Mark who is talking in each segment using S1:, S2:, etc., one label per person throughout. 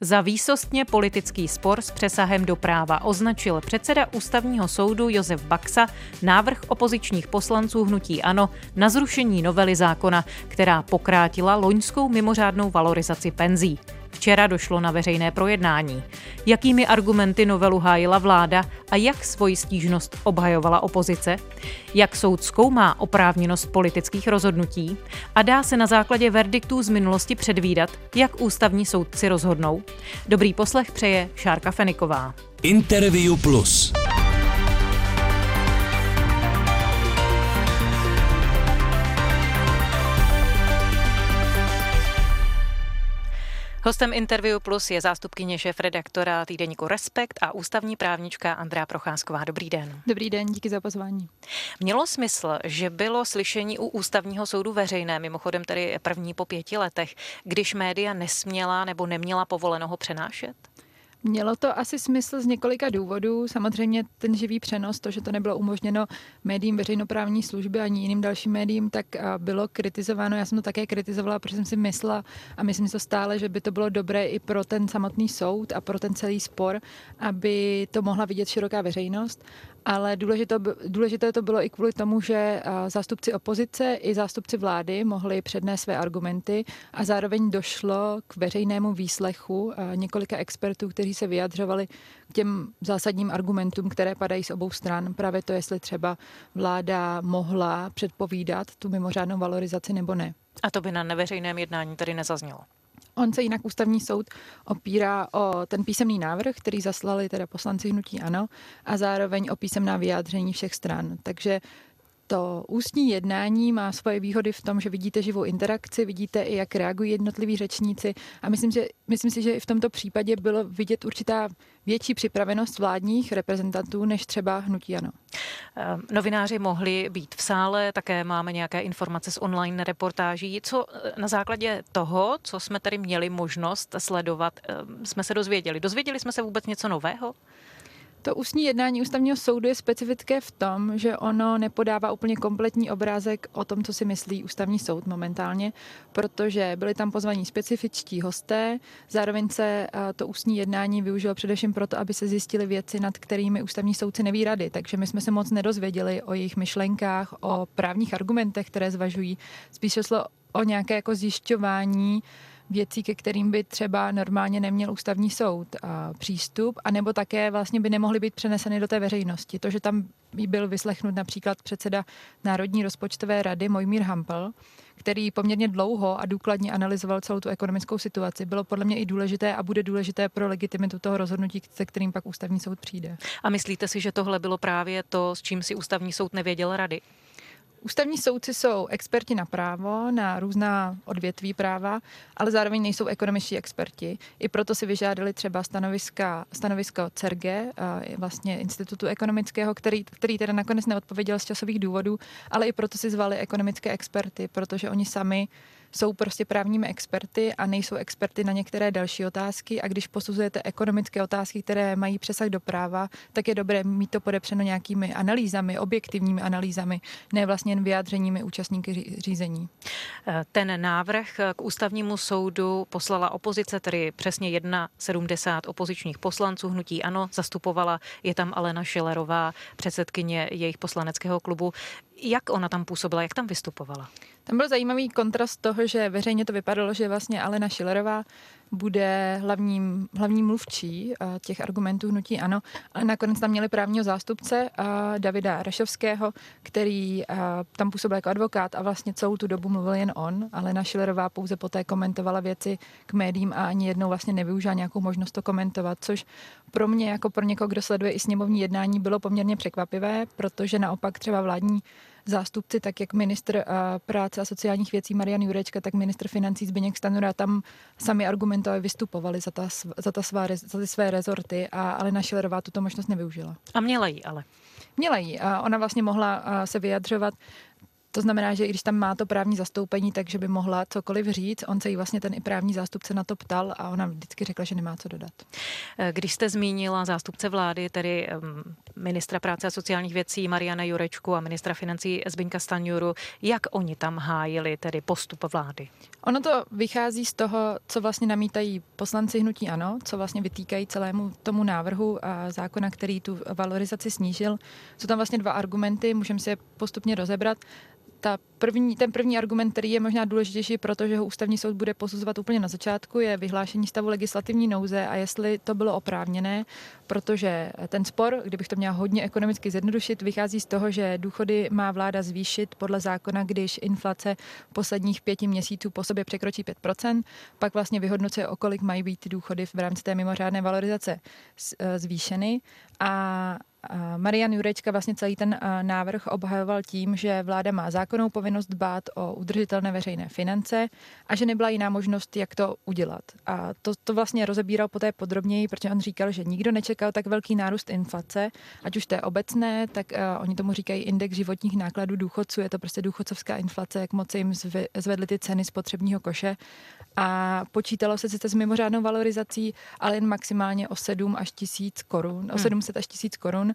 S1: Za výsostně politický spor s přesahem do práva označil předseda ústavního soudu Josef Baxa návrh opozičních poslanců hnutí ANO na zrušení novely zákona, která pokrátila loňskou mimořádnou valorizaci penzí. Včera došlo na veřejné projednání. Jakými argumenty novelu hájila vláda a jak svoji stížnost obhajovala opozice? Jak soud zkoumá oprávněnost politických rozhodnutí? A dá se na základě verdiktů z minulosti předvídat, jak ústavní soudci rozhodnou? Dobrý poslech přeje Šárka Feniková.
S2: Interview Plus.
S1: Hostem Interview Plus je zástupkyně šéf-redaktora týdeníku Respekt a ústavní právnička Andrá Procházková. Dobrý den.
S3: Dobrý den, díky za pozvání.
S1: Mělo smysl, že bylo slyšení u ústavního soudu veřejné, mimochodem tedy první po pěti letech, když média nesměla nebo neměla povoleno ho přenášet?
S3: Mělo to asi smysl z několika důvodů. Samozřejmě ten živý přenos, to, že to nebylo umožněno médiím veřejnoprávní služby ani jiným dalším médiím, tak bylo kritizováno. Já jsem to také kritizovala, protože jsem si myslela a myslím si to stále, že by to bylo dobré i pro ten samotný soud a pro ten celý spor, aby to mohla vidět široká veřejnost ale důležité, důležité to bylo i kvůli tomu, že zástupci opozice i zástupci vlády mohli přednést své argumenty a zároveň došlo k veřejnému výslechu několika expertů, kteří se vyjadřovali k těm zásadním argumentům, které padají z obou stran. Právě to, jestli třeba vláda mohla předpovídat tu mimořádnou valorizaci nebo ne.
S1: A to by na neveřejném jednání tady nezaznělo.
S3: On se jinak ústavní soud opírá o ten písemný návrh, který zaslali teda poslanci hnutí ANO a zároveň o písemná vyjádření všech stran. Takže to ústní jednání má svoje výhody v tom, že vidíte živou interakci, vidíte i, jak reagují jednotliví řečníci a myslím, že, myslím si, že i v tomto případě bylo vidět určitá větší připravenost vládních reprezentantů než třeba hnutí ANO.
S1: Ehm, novináři mohli být v sále, také máme nějaké informace z online reportáží. Co eh, na základě toho, co jsme tady měli možnost sledovat, ehm, jsme se dozvěděli? Dozvěděli jsme se vůbec něco nového?
S3: To ústní jednání ústavního soudu je specifické v tom, že ono nepodává úplně kompletní obrázek o tom, co si myslí ústavní soud momentálně, protože byli tam pozvaní specifičtí hosté, zároveň se eh, to ústní jednání využilo především proto, aby se zjistily věci, nad kterými ústavní soudci neví rady, takže my jsme se moc nedozvěděli o jejich myšlenkách, o právních argumentech, které zvažují. Spíše šlo o nějaké jako zjišťování, věcí, ke kterým by třeba normálně neměl ústavní soud a přístup, anebo také vlastně by nemohly být přeneseny do té veřejnosti. To, že tam by byl vyslechnut například předseda Národní rozpočtové rady Mojmír Hampel, který poměrně dlouho a důkladně analyzoval celou tu ekonomickou situaci, bylo podle mě i důležité a bude důležité pro legitimitu toho rozhodnutí, se kterým pak ústavní soud přijde.
S1: A myslíte si, že tohle bylo právě to, s čím si ústavní soud nevěděl rady?
S3: Ústavní soudci jsou experti na právo, na různá odvětví práva, ale zároveň nejsou ekonomičtí experti. I proto si vyžádali třeba stanoviska, stanovisko CERGE, vlastně Institutu ekonomického, který, který teda nakonec neodpověděl z časových důvodů, ale i proto si zvali ekonomické experty, protože oni sami jsou prostě právními experty a nejsou experty na některé další otázky a když posuzujete ekonomické otázky, které mají přesah do práva, tak je dobré mít to podepřeno nějakými analýzami, objektivními analýzami, ne vlastně jen vyjádřeními účastníky řízení.
S1: Ten návrh k ústavnímu soudu poslala opozice, tedy přesně 1,70 opozičních poslanců hnutí ANO, zastupovala je tam Alena Šilerová, předsedkyně jejich poslaneckého klubu. Jak ona tam působila, jak tam vystupovala?
S3: Tam byl zajímavý kontrast toho, že veřejně to vypadalo, že vlastně Alena Šilerová bude hlavním, hlavní mluvčí eh, těch argumentů hnutí ano, ale nakonec tam měli právního zástupce eh, Davida Rašovského, který eh, tam působil jako advokát a vlastně celou tu dobu mluvil jen on. Alena Šilerová pouze poté komentovala věci k médiím a ani jednou vlastně nevyužila nějakou možnost to komentovat, což pro mě, jako pro někoho, kdo sleduje i sněmovní jednání, bylo poměrně překvapivé, protože naopak třeba vládní zástupci, tak jak ministr práce a sociálních věcí Marian Jurečka, tak ministr financí Zbigněk Stanura tam sami argumentovali, vystupovali za, ta, za, ta svá, za ty své rezorty a Alena Šilerová tuto možnost nevyužila.
S1: A měla jí ale.
S3: Měla jí. A ona vlastně mohla se vyjadřovat to znamená, že i když tam má to právní zastoupení, takže by mohla cokoliv říct. On se jí vlastně ten i právní zástupce na to ptal a ona vždycky řekla, že nemá co dodat.
S1: Když jste zmínila zástupce vlády, tedy ministra práce a sociálních věcí Mariana Jurečku a ministra financí Zbyňka Stanjuru. Jak oni tam hájili tedy postup vlády?
S3: Ono to vychází z toho, co vlastně namítají poslanci hnutí ANO, co vlastně vytýkají celému tomu návrhu a zákona, který tu valorizaci snížil. Jsou tam vlastně dva argumenty, můžeme si je postupně rozebrat ta první, ten první argument, který je možná důležitější, protože ho ústavní soud bude posuzovat úplně na začátku, je vyhlášení stavu legislativní nouze a jestli to bylo oprávněné, protože ten spor, kdybych to měla hodně ekonomicky zjednodušit, vychází z toho, že důchody má vláda zvýšit podle zákona, když inflace posledních pěti měsíců po sobě překročí 5%, pak vlastně vyhodnocuje, o kolik mají být důchody v rámci té mimořádné valorizace e, zvýšeny. A Marian Jurečka vlastně celý ten návrh obhajoval tím, že vláda má zákonnou povinnost dbát o udržitelné veřejné finance a že nebyla jiná možnost, jak to udělat. A to, to vlastně rozebíral poté podrobněji, protože on říkal, že nikdo nečekal tak velký nárůst inflace, ať už to je obecné, tak uh, oni tomu říkají index životních nákladů důchodců, je to prostě důchodcovská inflace, jak moc jim zvedly ty ceny spotřebního koše a počítalo se sice s mimořádnou valorizací, ale jen maximálně o 7 až 1000 korun, o 700 hmm. až 1000 korun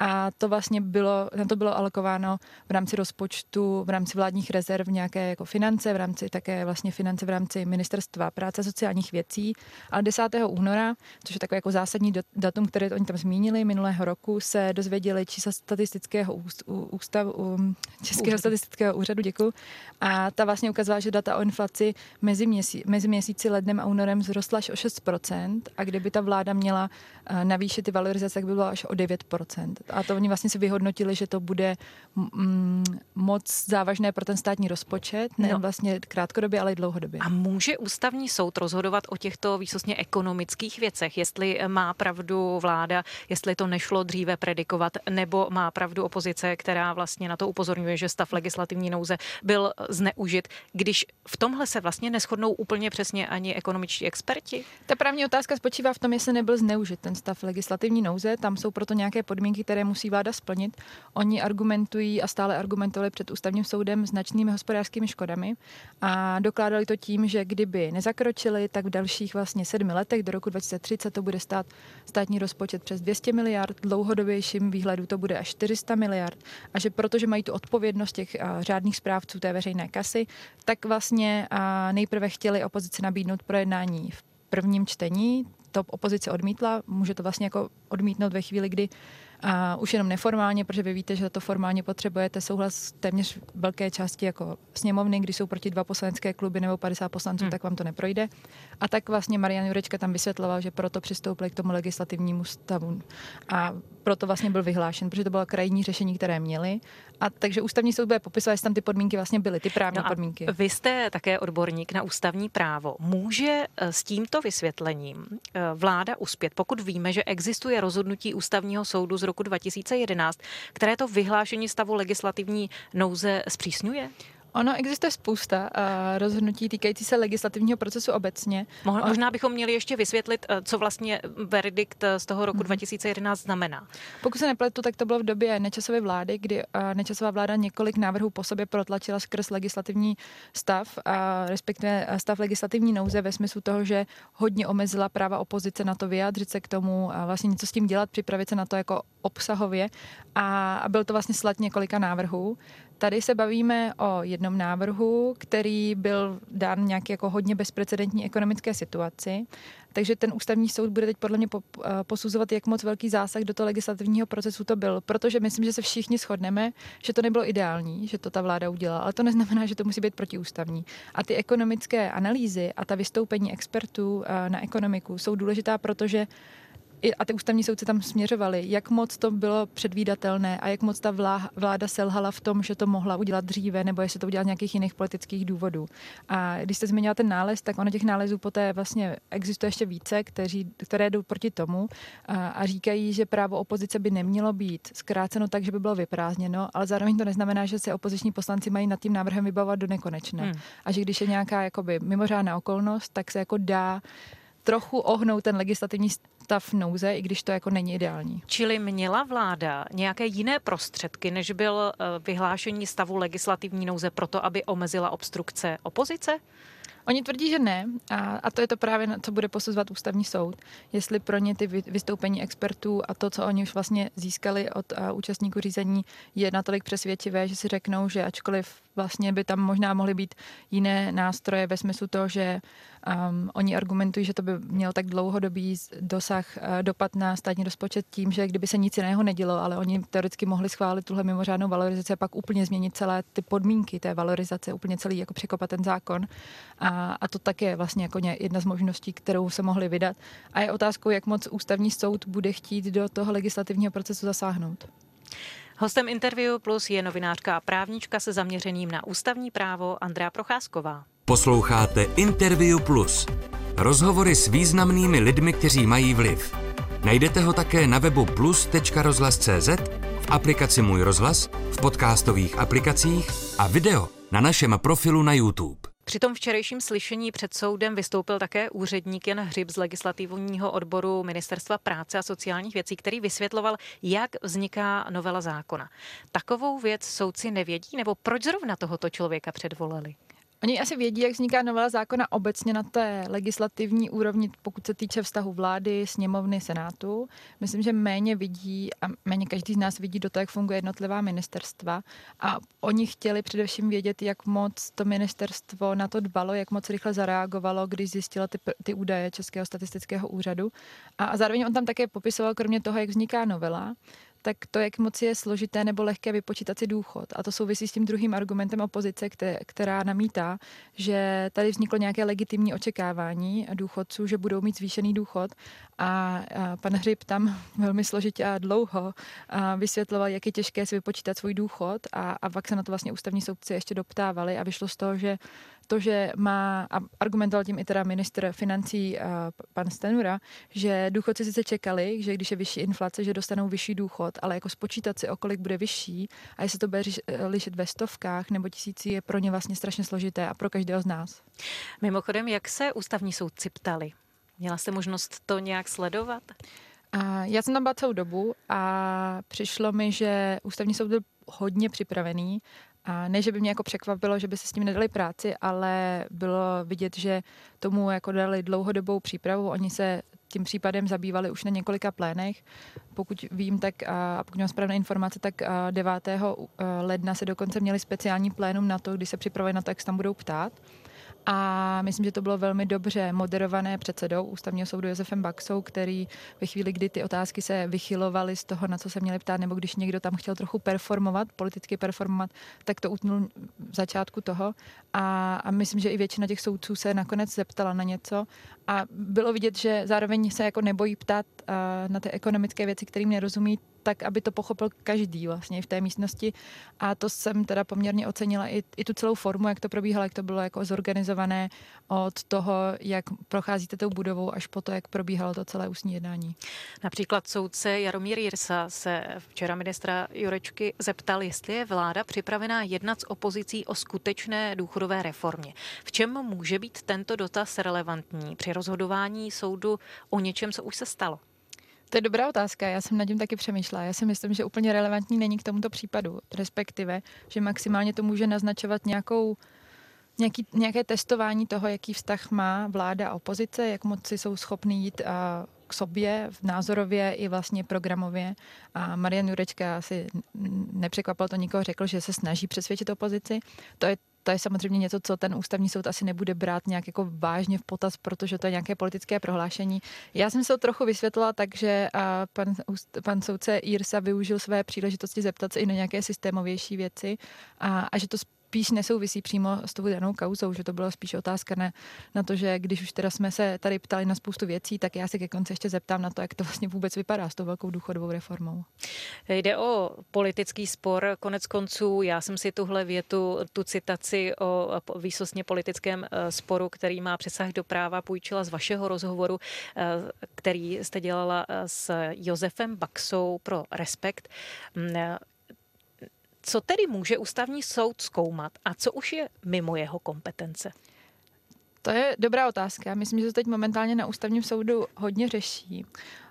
S3: a to vlastně bylo, na to bylo alokováno v rámci rozpočtu, v rámci vládních rezerv nějaké jako finance, v rámci také vlastně finance v rámci ministerstva práce a sociálních věcí. Ale 10. února, což je takové jako zásadní datum, které oni tam zmínili minulého roku, se dozvěděli čísla statistického ústavu, Českého Úřad. statistického úřadu, děkuji. A ta vlastně ukazovala, že data o inflaci mezi, měsí, mezi měsíci lednem a únorem zrostla až o 6%, a kdyby ta vláda měla eh, navýšit ty valorizace, tak by bylo až o 9% a to oni vlastně si vyhodnotili, že to bude mm, moc závažné pro ten státní rozpočet, ne no. vlastně krátkodobě, ale i dlouhodobě.
S1: A může ústavní soud rozhodovat o těchto výsostně ekonomických věcech, jestli má pravdu vláda, jestli to nešlo dříve predikovat, nebo má pravdu opozice, která vlastně na to upozorňuje, že stav legislativní nouze byl zneužit, když v tomhle se vlastně neschodnou úplně přesně ani ekonomičtí experti?
S3: Ta právní otázka spočívá v tom, jestli nebyl zneužit ten stav legislativní nouze. Tam jsou proto nějaké podmínky, které musí vláda splnit. Oni argumentují a stále argumentovali před ústavním soudem značnými hospodářskými škodami a dokládali to tím, že kdyby nezakročili, tak v dalších vlastně sedmi letech do roku 2030 to bude stát státní rozpočet přes 200 miliard, dlouhodobějším výhledu to bude až 400 miliard a že protože mají tu odpovědnost těch řádných správců té veřejné kasy, tak vlastně nejprve chtěli opozici nabídnout projednání v prvním čtení, to opozice odmítla, může to vlastně jako odmítnout ve chvíli, kdy a už jenom neformálně, protože vy víte, že to formálně potřebujete souhlas téměř velké části jako sněmovny, když jsou proti dva poslanecké kluby nebo 50 poslanců, hmm. tak vám to neprojde. A tak vlastně Marian Jurečka tam vysvětloval, že proto přistoupili k tomu legislativnímu stavu. A proto vlastně byl vyhlášen, protože to bylo krajní řešení, které měli. A takže ústavní soud bude popisovat, jestli tam ty podmínky vlastně byly, ty právní no podmínky.
S1: Vy jste také odborník na ústavní právo. Může eh, s tímto vysvětlením eh, vláda uspět, pokud víme, že existuje rozhodnutí ústavního soudu z roku 2011, které to vyhlášení stavu legislativní nouze zpřísňuje?
S3: Ono existuje spousta uh, rozhodnutí týkající se legislativního procesu obecně.
S1: Mo- možná bychom měli ještě vysvětlit, eh, co vlastně verdikt z toho roku mm. 2011 znamená.
S3: Pokud se nepletu, tak to bylo v době nečasové vlády, kdy uh, nečasová vláda několik návrhů po sobě protlačila skrz legislativní stav, a respektive stav legislativní nouze ve smyslu toho, že hodně omezila práva opozice na to vyjádřit se k tomu a vlastně něco s tím dělat, připravit se na to jako obsahově. A, a byl to vlastně slad několika návrhů. Tady se bavíme o jednom návrhu, který byl dán nějak jako hodně bezprecedentní ekonomické situaci. Takže ten ústavní soud bude teď podle mě eh, posuzovat, jak moc velký zásah do toho legislativního procesu to byl. Protože myslím, že se všichni shodneme, že to nebylo ideální, že to ta vláda udělala, ale to neznamená, že to musí být protiústavní. A ty ekonomické analýzy a ta vystoupení expertů eh, na ekonomiku jsou důležitá, protože a ty ústavní soudci tam směřovali, jak moc to bylo předvídatelné a jak moc ta vláda selhala v tom, že to mohla udělat dříve, nebo jestli to udělat nějakých jiných politických důvodů. A když jste zmiňoval ten nález, tak ono těch nálezů poté vlastně existuje ještě více, kteří, které jdou proti tomu a, a říkají, že právo opozice by nemělo být zkráceno tak, že by bylo vyprázdněno, ale zároveň to neznamená, že se opoziční poslanci mají nad tím návrhem vybavovat do nekonečna. Hmm. A že když je nějaká jakoby mimořádná okolnost, tak se jako dá trochu ohnout ten legislativní stav nouze, i když to jako není ideální.
S1: Čili měla vláda nějaké jiné prostředky, než byl eh, vyhlášení stavu legislativní nouze proto, aby omezila obstrukce opozice?
S3: Oni tvrdí, že ne a, a to je to právě, co bude posuzovat ústavní soud. Jestli pro ně ty vystoupení expertů a to, co oni už vlastně získali od uh, účastníků řízení, je natolik přesvědčivé, že si řeknou, že ačkoliv vlastně by tam možná mohly být jiné nástroje ve smyslu toho, že um, oni argumentují, že to by mělo tak dlouhodobý dosah, uh, dopad na státní rozpočet tím, že kdyby se nic jiného nedělo, ale oni teoreticky mohli schválit tuhle mimořádnou valorizaci a pak úplně změnit celé ty podmínky té valorizace, úplně celý jako překopat ten zákon. A, a to tak je vlastně jako jedna z možností, kterou se mohli vydat. A je otázkou, jak moc ústavní soud bude chtít do toho legislativního procesu zasáhnout.
S1: Hostem Interview Plus je novinářka a právnička se zaměřením na ústavní právo Andrea Procházková.
S2: Posloucháte Interview Plus. Rozhovory s významnými lidmi, kteří mají vliv. Najdete ho také na webu plus.rozhlas.cz, v aplikaci Můj rozhlas, v podcastových aplikacích a video na našem profilu na YouTube.
S1: Při tom včerejším slyšení před soudem vystoupil také úředník Jan Hřib z legislativního odboru Ministerstva práce a sociálních věcí, který vysvětloval, jak vzniká novela zákona. Takovou věc soudci nevědí, nebo proč zrovna tohoto člověka předvolali?
S3: Oni asi vědí, jak vzniká novela zákona obecně na té legislativní úrovni, pokud se týče vztahu vlády, sněmovny, senátu. Myslím, že méně vidí a méně každý z nás vidí do toho, jak funguje jednotlivá ministerstva. A oni chtěli především vědět, jak moc to ministerstvo na to dbalo, jak moc rychle zareagovalo, když zjistilo ty, ty údaje Českého statistického úřadu. A, a zároveň on tam také popisoval, kromě toho, jak vzniká novela, tak to, jak moc je složité nebo lehké vypočítat si důchod. A to souvisí s tím druhým argumentem opozice, která namítá, že tady vzniklo nějaké legitimní očekávání důchodců, že budou mít zvýšený důchod. A, pan Hřib tam velmi složitě a dlouho vysvětloval, jak je těžké si vypočítat svůj důchod a, a pak se na to vlastně ústavní soudci ještě doptávali a vyšlo z toho, že to, že má, a argumentoval tím i teda ministr financí uh, pan Stenura, že důchodci sice čekali, že když je vyšší inflace, že dostanou vyšší důchod, ale jako spočítat si, o kolik bude vyšší a jestli to bude lišit ve stovkách nebo tisíci, je pro ně vlastně strašně složité a pro každého z nás.
S1: Mimochodem, jak se ústavní soudci ptali? Měla jste možnost to nějak sledovat?
S3: A já jsem tam byla celou dobu a přišlo mi, že ústavní soud byl hodně připravený a ne, že by mě jako překvapilo, že by se s tím nedali práci, ale bylo vidět, že tomu jako dali dlouhodobou přípravu. Oni se tím případem zabývali už na několika plénech. Pokud vím, tak a pokud mám správné informace, tak 9. ledna se dokonce měli speciální plénum na to, kdy se připravili na to, jak se tam budou ptát. A myslím, že to bylo velmi dobře moderované předsedou ústavního soudu Josefem Baxou, který ve chvíli, kdy ty otázky se vychylovaly z toho, na co se měli ptát, nebo když někdo tam chtěl trochu performovat, politicky performovat, tak to utnul v začátku toho. A, a myslím, že i většina těch soudců se nakonec zeptala na něco. A bylo vidět, že zároveň se jako nebojí ptát na ty ekonomické věci, kterým nerozumí, tak, aby to pochopil každý vlastně v té místnosti. A to jsem teda poměrně ocenila i, i tu celou formu, jak to probíhalo, jak to bylo jako zorganizované od toho, jak procházíte tou budovou, až po to, jak probíhalo to celé ústní jednání.
S1: Například soudce Jaromír Jirsa se včera ministra Jurečky zeptal, jestli je vláda připravená jednat s opozicí o skutečné důchodové reformě. V čem může být tento dotaz relevantní při rozhodování soudu o něčem, co už se stalo?
S3: To je dobrá otázka, já jsem nad tím taky přemýšlela. Já si myslím, že úplně relevantní není k tomuto případu, respektive, že maximálně to může naznačovat nějakou nějaký, nějaké testování toho, jaký vztah má vláda a opozice, jak moc si jsou schopní jít a k sobě v názorově i vlastně programově. A Marian Jurečka asi nepřekvapil to nikoho, řekl, že se snaží přesvědčit opozici. To je to je samozřejmě něco, co ten ústavní soud asi nebude brát nějak jako vážně v potaz, protože to je nějaké politické prohlášení. Já jsem se to trochu vysvětlila tak, že pan, pan soudce Jirsa využil své příležitosti zeptat se i na nějaké systémovější věci a, a že to spíš nesouvisí přímo s tou danou kauzou, že to bylo spíš otázka na, na to, že když už teda jsme se tady ptali na spoustu věcí, tak já se ke konci ještě zeptám na to, jak to vlastně vůbec vypadá s tou velkou důchodovou reformou.
S1: Jde o politický spor, konec konců já jsem si tuhle větu, tu citaci o výsostně politickém eh, sporu, který má přesah do práva, půjčila z vašeho rozhovoru, eh, který jste dělala eh, s Josefem Baxou pro Respekt. Co tedy může ústavní soud zkoumat a co už je mimo jeho kompetence?
S3: To je dobrá otázka. Myslím, že to teď momentálně na ústavním soudu hodně řeší.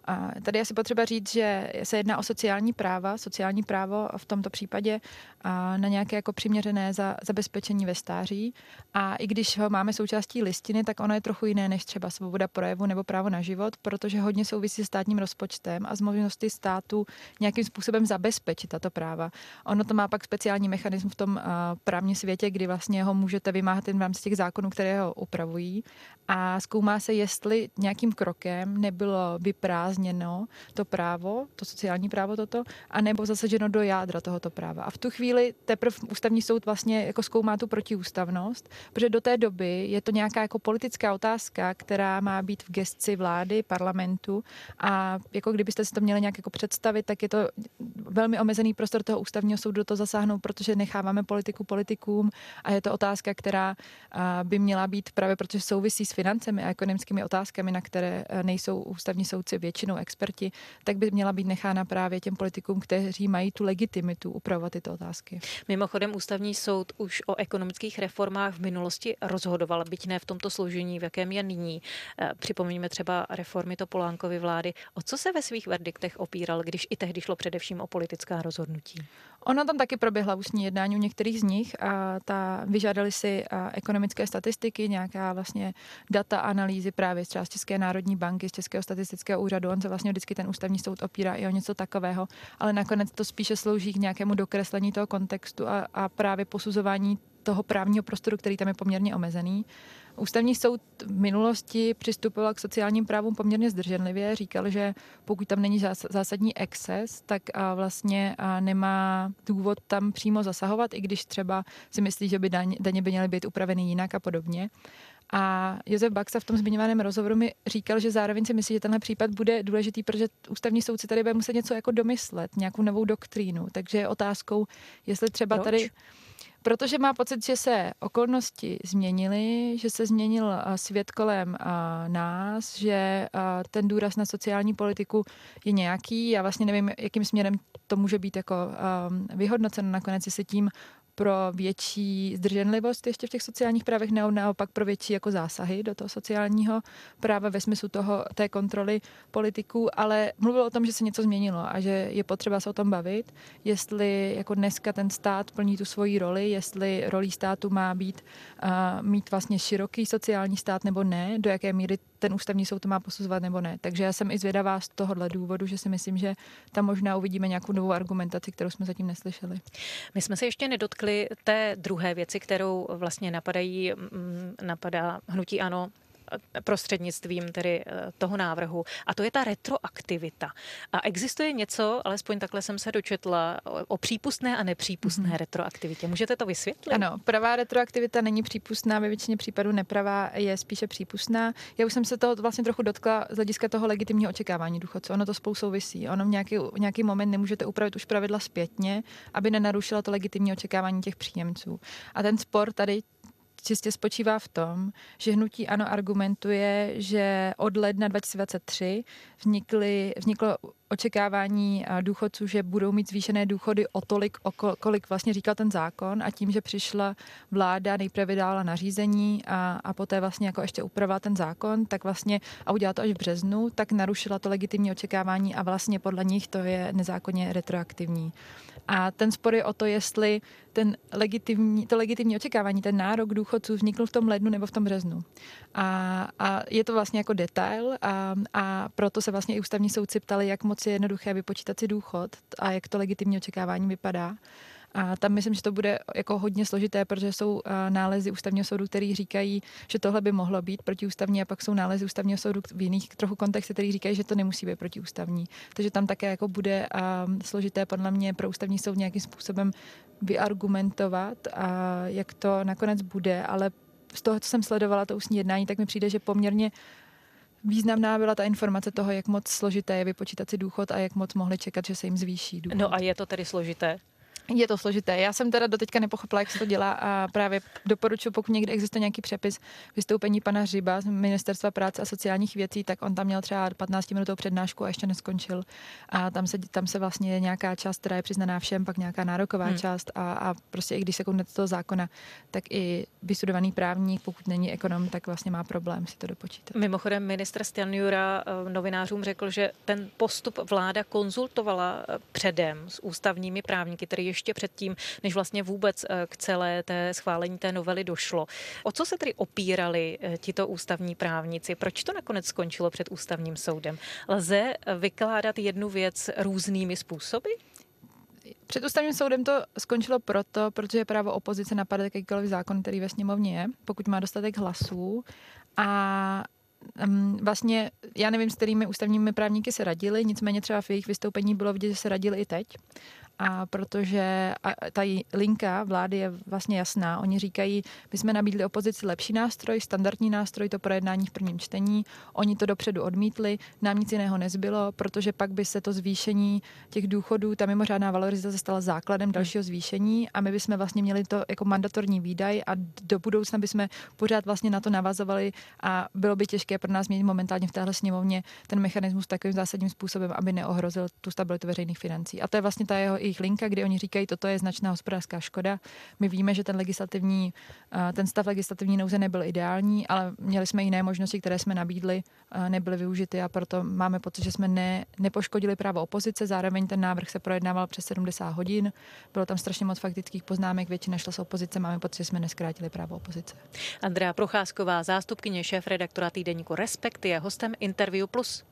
S3: A tady asi potřeba říct, že se jedná o sociální práva, sociální právo v tomto případě a na nějaké jako přiměřené za, zabezpečení ve stáří. A i když ho máme součástí listiny, tak ono je trochu jiné než třeba svoboda projevu nebo právo na život, protože hodně souvisí s státním rozpočtem a s možností státu nějakým způsobem zabezpečit tato práva. Ono to má pak speciální mechanismus v tom právním světě, kdy vlastně ho můžete vymáhat jen v rámci těch zákonů, které ho upravují. A zkoumá se, jestli nějakým krokem nebylo vyprázdněno to právo, to sociální právo toto, anebo zasaženo do jádra tohoto práva. A v tu chvíli teprve ústavní soud vlastně jako zkoumá tu protiústavnost, protože do té doby je to nějaká jako politická otázka, která má být v gestci vlády, parlamentu a jako kdybyste si to měli nějak jako představit, tak je to velmi omezený prostor toho ústavního soudu to zasáhnout, protože necháváme politiku politikům a je to otázka, která by měla být právě, protože souvisí s financemi a ekonomickými otázkami, na které nejsou ústavní soudci většinou experti, tak by měla být nechána právě těm politikům, kteří mají tu legitimitu upravovat tyto otázky.
S1: Mimochodem ústavní soud už o ekonomických reformách v minulosti rozhodoval, byť ne v tomto složení, v jakém je nyní. Eh, připomeňme třeba reformy Topolánkovy vlády. O co se ve svých verdiktech opíral, když i tehdy šlo především o politická rozhodnutí?
S3: Ono tam taky proběhla ústní jednání u některých z nich a ta vyžádali si ekonomické statistiky, nějaká vlastně data analýzy právě z České národní banky, z Českého statistického úřadu. On se vlastně vždycky ten ústavní soud opírá i o něco takového, ale nakonec to spíše slouží k nějakému dokreslení toho kontextu a, a právě posuzování toho právního prostoru, který tam je poměrně omezený. Ústavní soud v minulosti přistupoval k sociálním právům poměrně zdrženlivě. Říkal, že pokud tam není zásadní exces, tak vlastně nemá důvod tam přímo zasahovat, i když třeba si myslí, že by daně by měly být upraveny jinak a podobně. A Josef Baxa v tom zmiňovaném rozhovoru mi říkal, že zároveň si myslí, že tenhle případ bude důležitý, protože ústavní soudci tady bude muset něco jako domyslet, nějakou novou doktrínu. Takže je otázkou, jestli třeba Proč? tady Protože má pocit, že se okolnosti změnily, že se změnil svět kolem nás, že ten důraz na sociální politiku je nějaký. Já vlastně nevím, jakým směrem to může být jako vyhodnoceno nakonec, jestli tím pro větší zdrženlivost ještě v těch sociálních právech, nebo naopak pro větší jako zásahy do toho sociálního práva ve smyslu toho, té kontroly politiků, ale mluvil o tom, že se něco změnilo a že je potřeba se o tom bavit, jestli jako dneska ten stát plní tu svoji roli, jestli rolí státu má být uh, mít vlastně široký sociální stát nebo ne, do jaké míry ten ústavní soud to má posuzovat nebo ne. Takže já jsem i zvědavá z tohohle důvodu, že si myslím, že tam možná uvidíme nějakou novou argumentaci, kterou jsme zatím neslyšeli.
S1: My jsme se ještě nedotkli té druhé věci, kterou vlastně napadají, mm, napadá hnutí ano prostřednictvím tedy eh, toho návrhu. A to je ta retroaktivita. A existuje něco, alespoň takhle jsem se dočetla, o přípustné a nepřípustné mm-hmm. retroaktivitě. Můžete to vysvětlit?
S3: Ano, pravá retroaktivita není přípustná, ve většině případů nepravá je spíše přípustná. Já už jsem se toho vlastně trochu dotkla z hlediska toho legitimního očekávání důchodců. Ono to spolu souvisí. Ono v nějaký, v nějaký moment nemůžete upravit už pravidla zpětně, aby nenarušila to legitimní očekávání těch příjemců. A ten spor tady čistě spočívá v tom, že hnutí ano argumentuje, že od ledna 2023 vznikly, vzniklo očekávání důchodců, že budou mít zvýšené důchody o tolik, o kolik vlastně říkal ten zákon a tím, že přišla vláda, nejprve vydala nařízení a, a poté vlastně jako ještě upravila ten zákon, tak vlastně a udělala to až v březnu, tak narušila to legitimní očekávání a vlastně podle nich to je nezákonně retroaktivní. A ten spor je o to, jestli ten legitimní, to legitimní očekávání, ten nárok důchodců vznikl v tom lednu nebo v tom březnu. A, a je to vlastně jako detail a, a proto se vlastně i ústavní soudci ptali, jak moc je jednoduché vypočítat si důchod a jak to legitimní očekávání vypadá. A tam myslím, že to bude jako hodně složité, protože jsou nálezy ústavního soudu, který říkají, že tohle by mohlo být protiústavní a pak jsou nálezy ústavního soudu v jiných trochu kontextech, který říkají, že to nemusí být protiústavní. Takže tam také jako bude složité podle mě pro ústavní soud nějakým způsobem vyargumentovat, a jak to nakonec bude, ale z toho, co jsem sledovala to ústní jednání, tak mi přijde, že poměrně Významná byla ta informace toho, jak moc složité je vypočítat si důchod a jak moc mohli čekat, že se jim zvýší důchod.
S1: No a je to tedy složité?
S3: Je to složité. Já jsem teda doteďka nepochopila, jak se to dělá a právě doporučuji, pokud někde existuje nějaký přepis vystoupení pana Hřiba z Ministerstva práce a sociálních věcí, tak on tam měl třeba 15 minutovou přednášku a ještě neskončil. A tam se, tam se vlastně je nějaká část, která je přiznaná všem, pak nějaká nároková hmm. část a, a prostě i když se kouknete toho zákona, tak i vystudovaný právník, pokud není ekonom, tak vlastně má problém si to dopočítat.
S1: Mimochodem ministr Stanjura eh, novinářům řekl, že ten postup vláda konzultovala eh, předem s ústavními právníky, který ještě předtím, než vlastně vůbec eh, k celé té schválení té novely došlo. O co se tedy opírali eh, tito ústavní právníci? Proč to nakonec skončilo před ústavním soudem? Lze eh, vykládat jednu věc různými způsoby?
S3: Před ústavním soudem to skončilo proto, protože právo opozice napadat jakýkoliv zákon, který ve sněmovně je, pokud má dostatek hlasů. A um, vlastně já nevím, s kterými ústavními právníky se radili, nicméně třeba v jejich vystoupení bylo vidět, že se radili i teď a protože ta linka vlády je vlastně jasná. Oni říkají, my jsme nabídli opozici lepší nástroj, standardní nástroj, to projednání v prvním čtení. Oni to dopředu odmítli, nám nic jiného nezbylo, protože pak by se to zvýšení těch důchodů, ta mimořádná valorizace stala základem dalšího zvýšení a my bychom vlastně měli to jako mandatorní výdaj a do budoucna bychom pořád vlastně na to navazovali a bylo by těžké pro nás měnit momentálně v téhle sněmovně ten mechanismus takovým zásadním způsobem, aby neohrozil tu stabilitu veřejných financí. A to je vlastně ta jeho jejich linka, kdy oni říkají, toto je značná hospodářská škoda. My víme, že ten legislativní, eh, ten stav legislativní nouze nebyl ideální, ale měli jsme jiné možnosti, které jsme nabídli, eh, nebyly využity a proto máme pocit, že jsme ne, nepoškodili právo opozice. Zároveň ten návrh se projednával přes 70 hodin. Bylo tam strašně moc faktických poznámek, většina šla z opozice, máme pocit, že jsme neskrátili právo opozice.
S1: Andrea Procházková, zástupkyně šéf redaktora týdeníku Respekt, je hostem Interview Plus.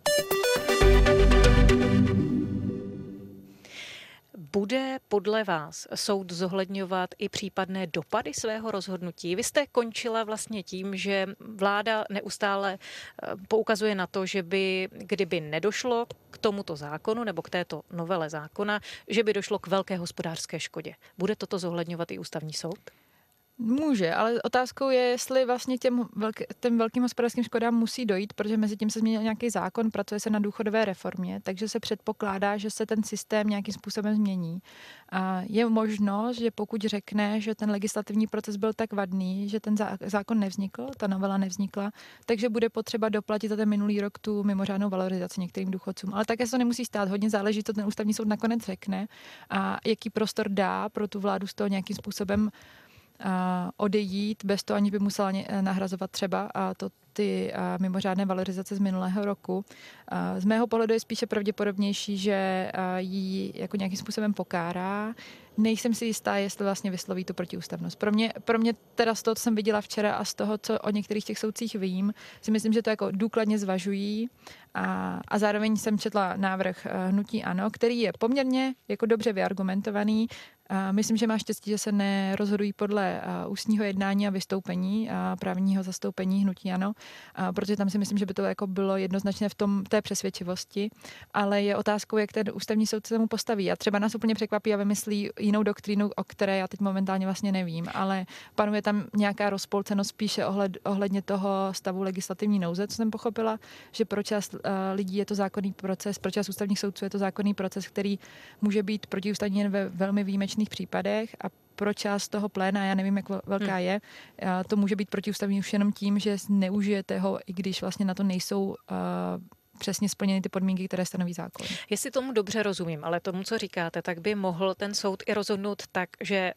S1: Bude podle vás soud zohledňovat i případné dopady svého rozhodnutí? Vy jste končila vlastně tím, že vláda neustále eh, poukazuje na to, že by, kdyby nedošlo k tomuto zákonu nebo k této novele zákona, že by došlo k velké hospodářské škodě. Bude toto zohledňovat i ústavní soud?
S3: Může, ale otázkou je, jestli vlastně těm velký, těm velkým hospodářským škodám musí dojít, protože mezi tím se změnil nějaký zákon, pracuje se na důchodové reformě, takže se předpokládá, že se ten systém nějakým způsobem změní. A je možnost, že pokud řekne, že ten legislativní proces byl tak vadný, že ten zákon nevznikl, ta novela nevznikla, takže bude potřeba doplatit za ten minulý rok tu mimořádnou valorizaci některým důchodcům. Ale také se to nemusí stát, hodně záleží, co ten ústavní soud nakonec řekne a jaký prostor dá pro tu vládu z toho nějakým způsobem odejít bez toho, ani by musela nahrazovat třeba a to ty mimořádné valorizace z minulého roku. Z mého pohledu je spíše pravděpodobnější, že ji jako nějakým způsobem pokárá. Nejsem si jistá, jestli vlastně vysloví tu protiústavnost. Pro mě, pro mě teda z toho, co jsem viděla včera a z toho, co o některých těch soudcích vím, si myslím, že to jako důkladně zvažují a, a zároveň jsem četla návrh Hnutí Ano, který je poměrně jako dobře vyargumentovaný, Myslím, že má štěstí, že se nerozhodují podle ústního jednání a vystoupení a právního zastoupení hnutí ano, protože tam si myslím, že by to jako bylo jednoznačně v tom té přesvědčivosti, ale je otázkou, jak ten ústavní soud se tomu postaví. A třeba nás úplně překvapí a vymyslí jinou doktrínu, o které já teď momentálně vlastně nevím, ale panuje tam nějaká rozpolcenost spíše ohled, ohledně toho stavu legislativní nouze, co jsem pochopila, že pro část lidí je to zákonný proces, pro část ústavních soudců je to zákonný proces, který může být protiústavní jen ve velmi výjimečných výjimečných případech a pro část toho pléna, já nevím, jak velká hmm. je, to může být protiústavní už jenom tím, že neužijete ho, i když vlastně na to nejsou uh, přesně splněny ty podmínky, které stanoví zákon.
S1: Jestli tomu dobře rozumím, ale tomu, co říkáte, tak by mohl ten soud i rozhodnout tak, že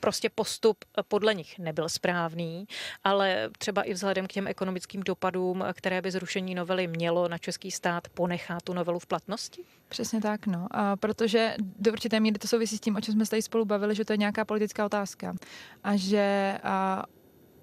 S1: prostě postup podle nich nebyl správný, ale třeba i vzhledem k těm ekonomickým dopadům, které by zrušení novely mělo na český stát, ponechá tu novelu v platnosti?
S3: Přesně tak, no. A protože do určité míry to souvisí s tím, o čem jsme se tady spolu bavili, že to je nějaká politická otázka. A že a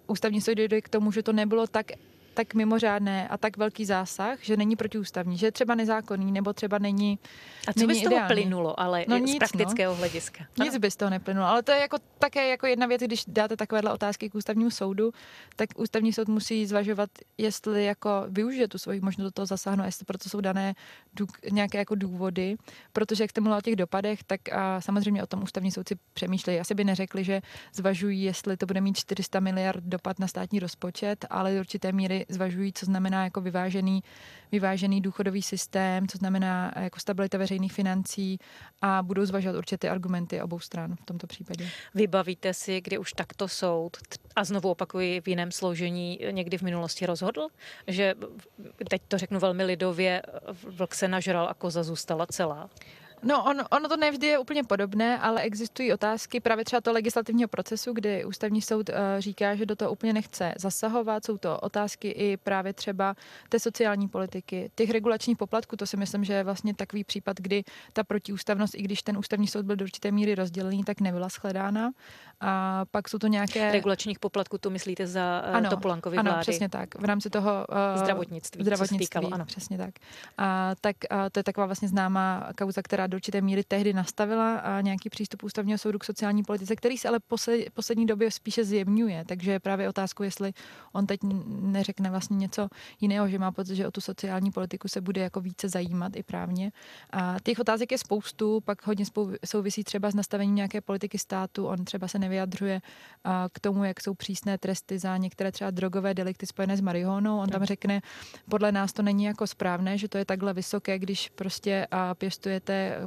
S3: ústavní soud dojde k tomu, že to nebylo tak tak mimořádné a tak velký zásah, že není protiústavní, že je třeba nezákonný nebo třeba není
S1: A co není by z toho ideální. plynulo, ale no, nic, z praktického no. hlediska?
S3: Nic by z toho neplynulo, ale to je jako také jako jedna věc, když dáte takovéhle otázky k ústavnímu soudu, tak ústavní soud musí zvažovat, jestli jako využije tu svoji možnost do toho zasáhnout, jestli proto jsou dané dů, nějaké jako důvody, protože jak jste mluvila o těch dopadech, tak a samozřejmě o tom ústavní soudci přemýšlejí. Asi by neřekli, že zvažují, jestli to bude mít 400 miliard dopad na státní rozpočet, ale do určité míry zvažují, co znamená jako vyvážený, vyvážený důchodový systém, co znamená jako stabilita veřejných financí a budou zvažovat určitě argumenty obou stran v tomto případě.
S1: Vybavíte si, kdy už takto soud, a znovu opakuji v jiném složení, někdy v minulosti rozhodl, že teď to řeknu velmi lidově, vlk se nažral a koza zůstala celá?
S3: No, on, ono to nevždy je úplně podobné, ale existují otázky právě třeba toho legislativního procesu, kdy ústavní soud uh, říká, že do toho úplně nechce zasahovat. Jsou to otázky i právě třeba té sociální politiky, těch regulačních poplatků. To si myslím, že je vlastně takový případ, kdy ta protiústavnost, i když ten ústavní soud byl do určité míry rozdělený, tak nebyla shledána. A pak jsou to nějaké...
S1: Regulačních poplatků, to myslíte za uh, ano, Topolankové
S3: vlády? Ano, přesně tak. V rámci toho...
S1: Uh, zdravotnictví, zdravotnictví,
S3: týkalo, ano. přesně tak. A tak uh, to je taková vlastně známá kauza, která do určité míry tehdy nastavila a nějaký přístup ústavního soudu k sociální politice, který se ale posled, poslední době spíše zjemňuje. Takže je právě otázku, jestli on teď neřekne vlastně něco jiného, že má pocit, že o tu sociální politiku se bude jako více zajímat i právně. A těch otázek je spoustu, pak hodně souvisí třeba s nastavením nějaké politiky státu. On třeba se nevyjadřuje k tomu, jak jsou přísné tresty za některé třeba drogové delikty spojené s marihuanou. On tam řekne, podle nás to není jako správné, že to je takhle vysoké, když prostě pěstujete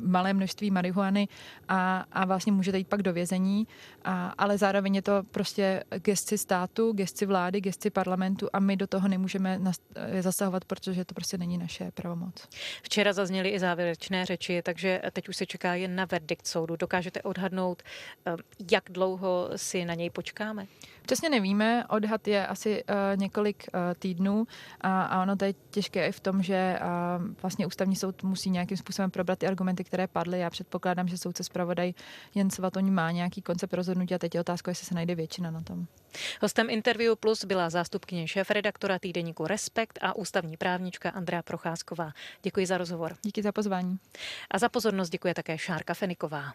S3: malé množství marihuany a, a vlastně můžete jít pak do vězení, a, ale zároveň je to prostě gesci státu, gesci vlády, gesci parlamentu a my do toho nemůžeme zasahovat, protože to prostě není naše pravomoc.
S1: Včera zazněly i závěrečné řeči, takže teď už se čeká jen na verdikt soudu. Dokážete odhadnout, eh, jak dlouho si na něj počkáme?
S3: Přesně nevíme, odhad je asi uh, několik uh, týdnů a, a ono to je těžké i v tom, že uh, vlastně ústavní soud musí nějakým způsobem probrat ty argumenty, které padly. Já předpokládám, že soudce zpravodaj Jen Svatoň má nějaký koncept rozhodnutí a teď je otázka, jestli se najde většina na tom.
S1: Hostem Interview Plus byla zástupkyně šéf-redaktora týdeníku Respekt a ústavní právnička Andrea Procházková. Děkuji za rozhovor.
S3: Díky za pozvání.
S1: A za pozornost děkuje také Šárka Feniková.